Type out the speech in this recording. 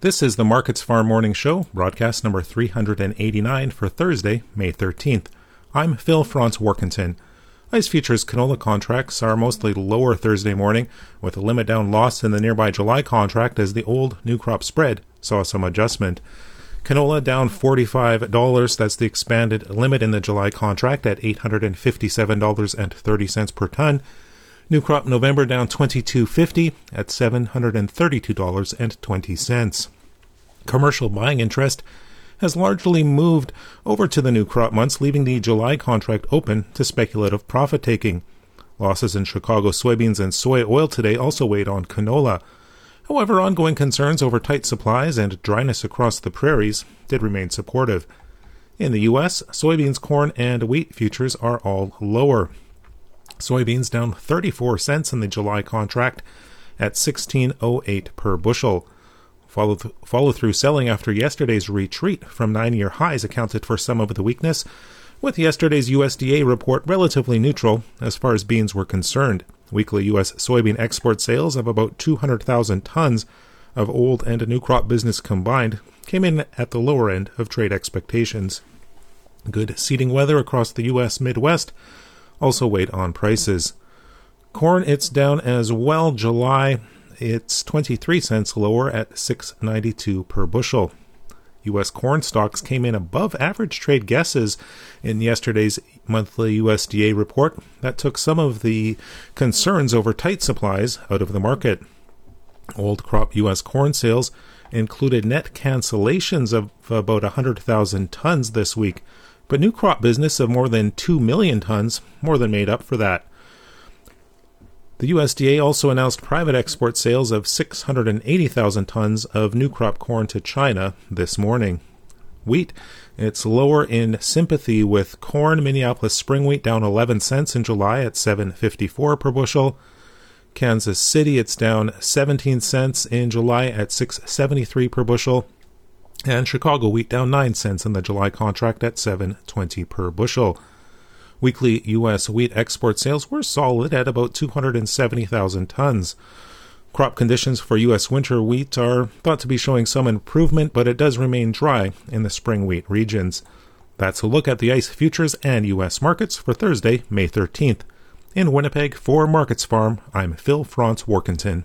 This is the Markets Farm Morning Show, broadcast number 389 for Thursday, May 13th. I'm Phil Franz Warkentin. ICE futures canola contracts are mostly lower Thursday morning, with a limit down loss in the nearby July contract as the old new crop spread saw some adjustment. Canola down $45. That's the expanded limit in the July contract at $857.30 per ton. New crop November down 22.50 at $732.20. Commercial buying interest has largely moved over to the new crop months, leaving the July contract open to speculative profit taking. Losses in Chicago soybeans and soy oil today also weighed on canola. However, ongoing concerns over tight supplies and dryness across the prairies did remain supportive. In the U.S., soybeans, corn, and wheat futures are all lower. Soybeans down 34 cents in the July contract at 16.08 per bushel. Follow, th- follow through selling after yesterday's retreat from nine year highs accounted for some of the weakness, with yesterday's USDA report relatively neutral as far as beans were concerned. Weekly U.S. soybean export sales of about 200,000 tons of old and new crop business combined came in at the lower end of trade expectations. Good seeding weather across the U.S. Midwest also weighed on prices. Corn, it's down as well. July, it's 23 cents lower at 6.92 per bushel. U.S. corn stocks came in above average trade guesses in yesterday's monthly USDA report. That took some of the concerns over tight supplies out of the market. Old crop U.S. corn sales included net cancellations of about 100,000 tons this week, but new crop business of more than 2 million tons more than made up for that. The USDA also announced private export sales of 680,000 tons of new crop corn to China this morning. Wheat, it's lower in sympathy with corn. Minneapolis spring wheat down 11 cents in July at 7.54 per bushel. Kansas City, it's down 17 cents in July at 6.73 per bushel. And Chicago wheat down 9 cents in the July contract at 7.20 per bushel. Weekly U.S. wheat export sales were solid at about 270,000 tons. Crop conditions for U.S. winter wheat are thought to be showing some improvement, but it does remain dry in the spring wheat regions. That's a look at the ICE futures and U.S. markets for Thursday, May 13th. In Winnipeg, for Markets Farm, I'm Phil Franz Warkentin.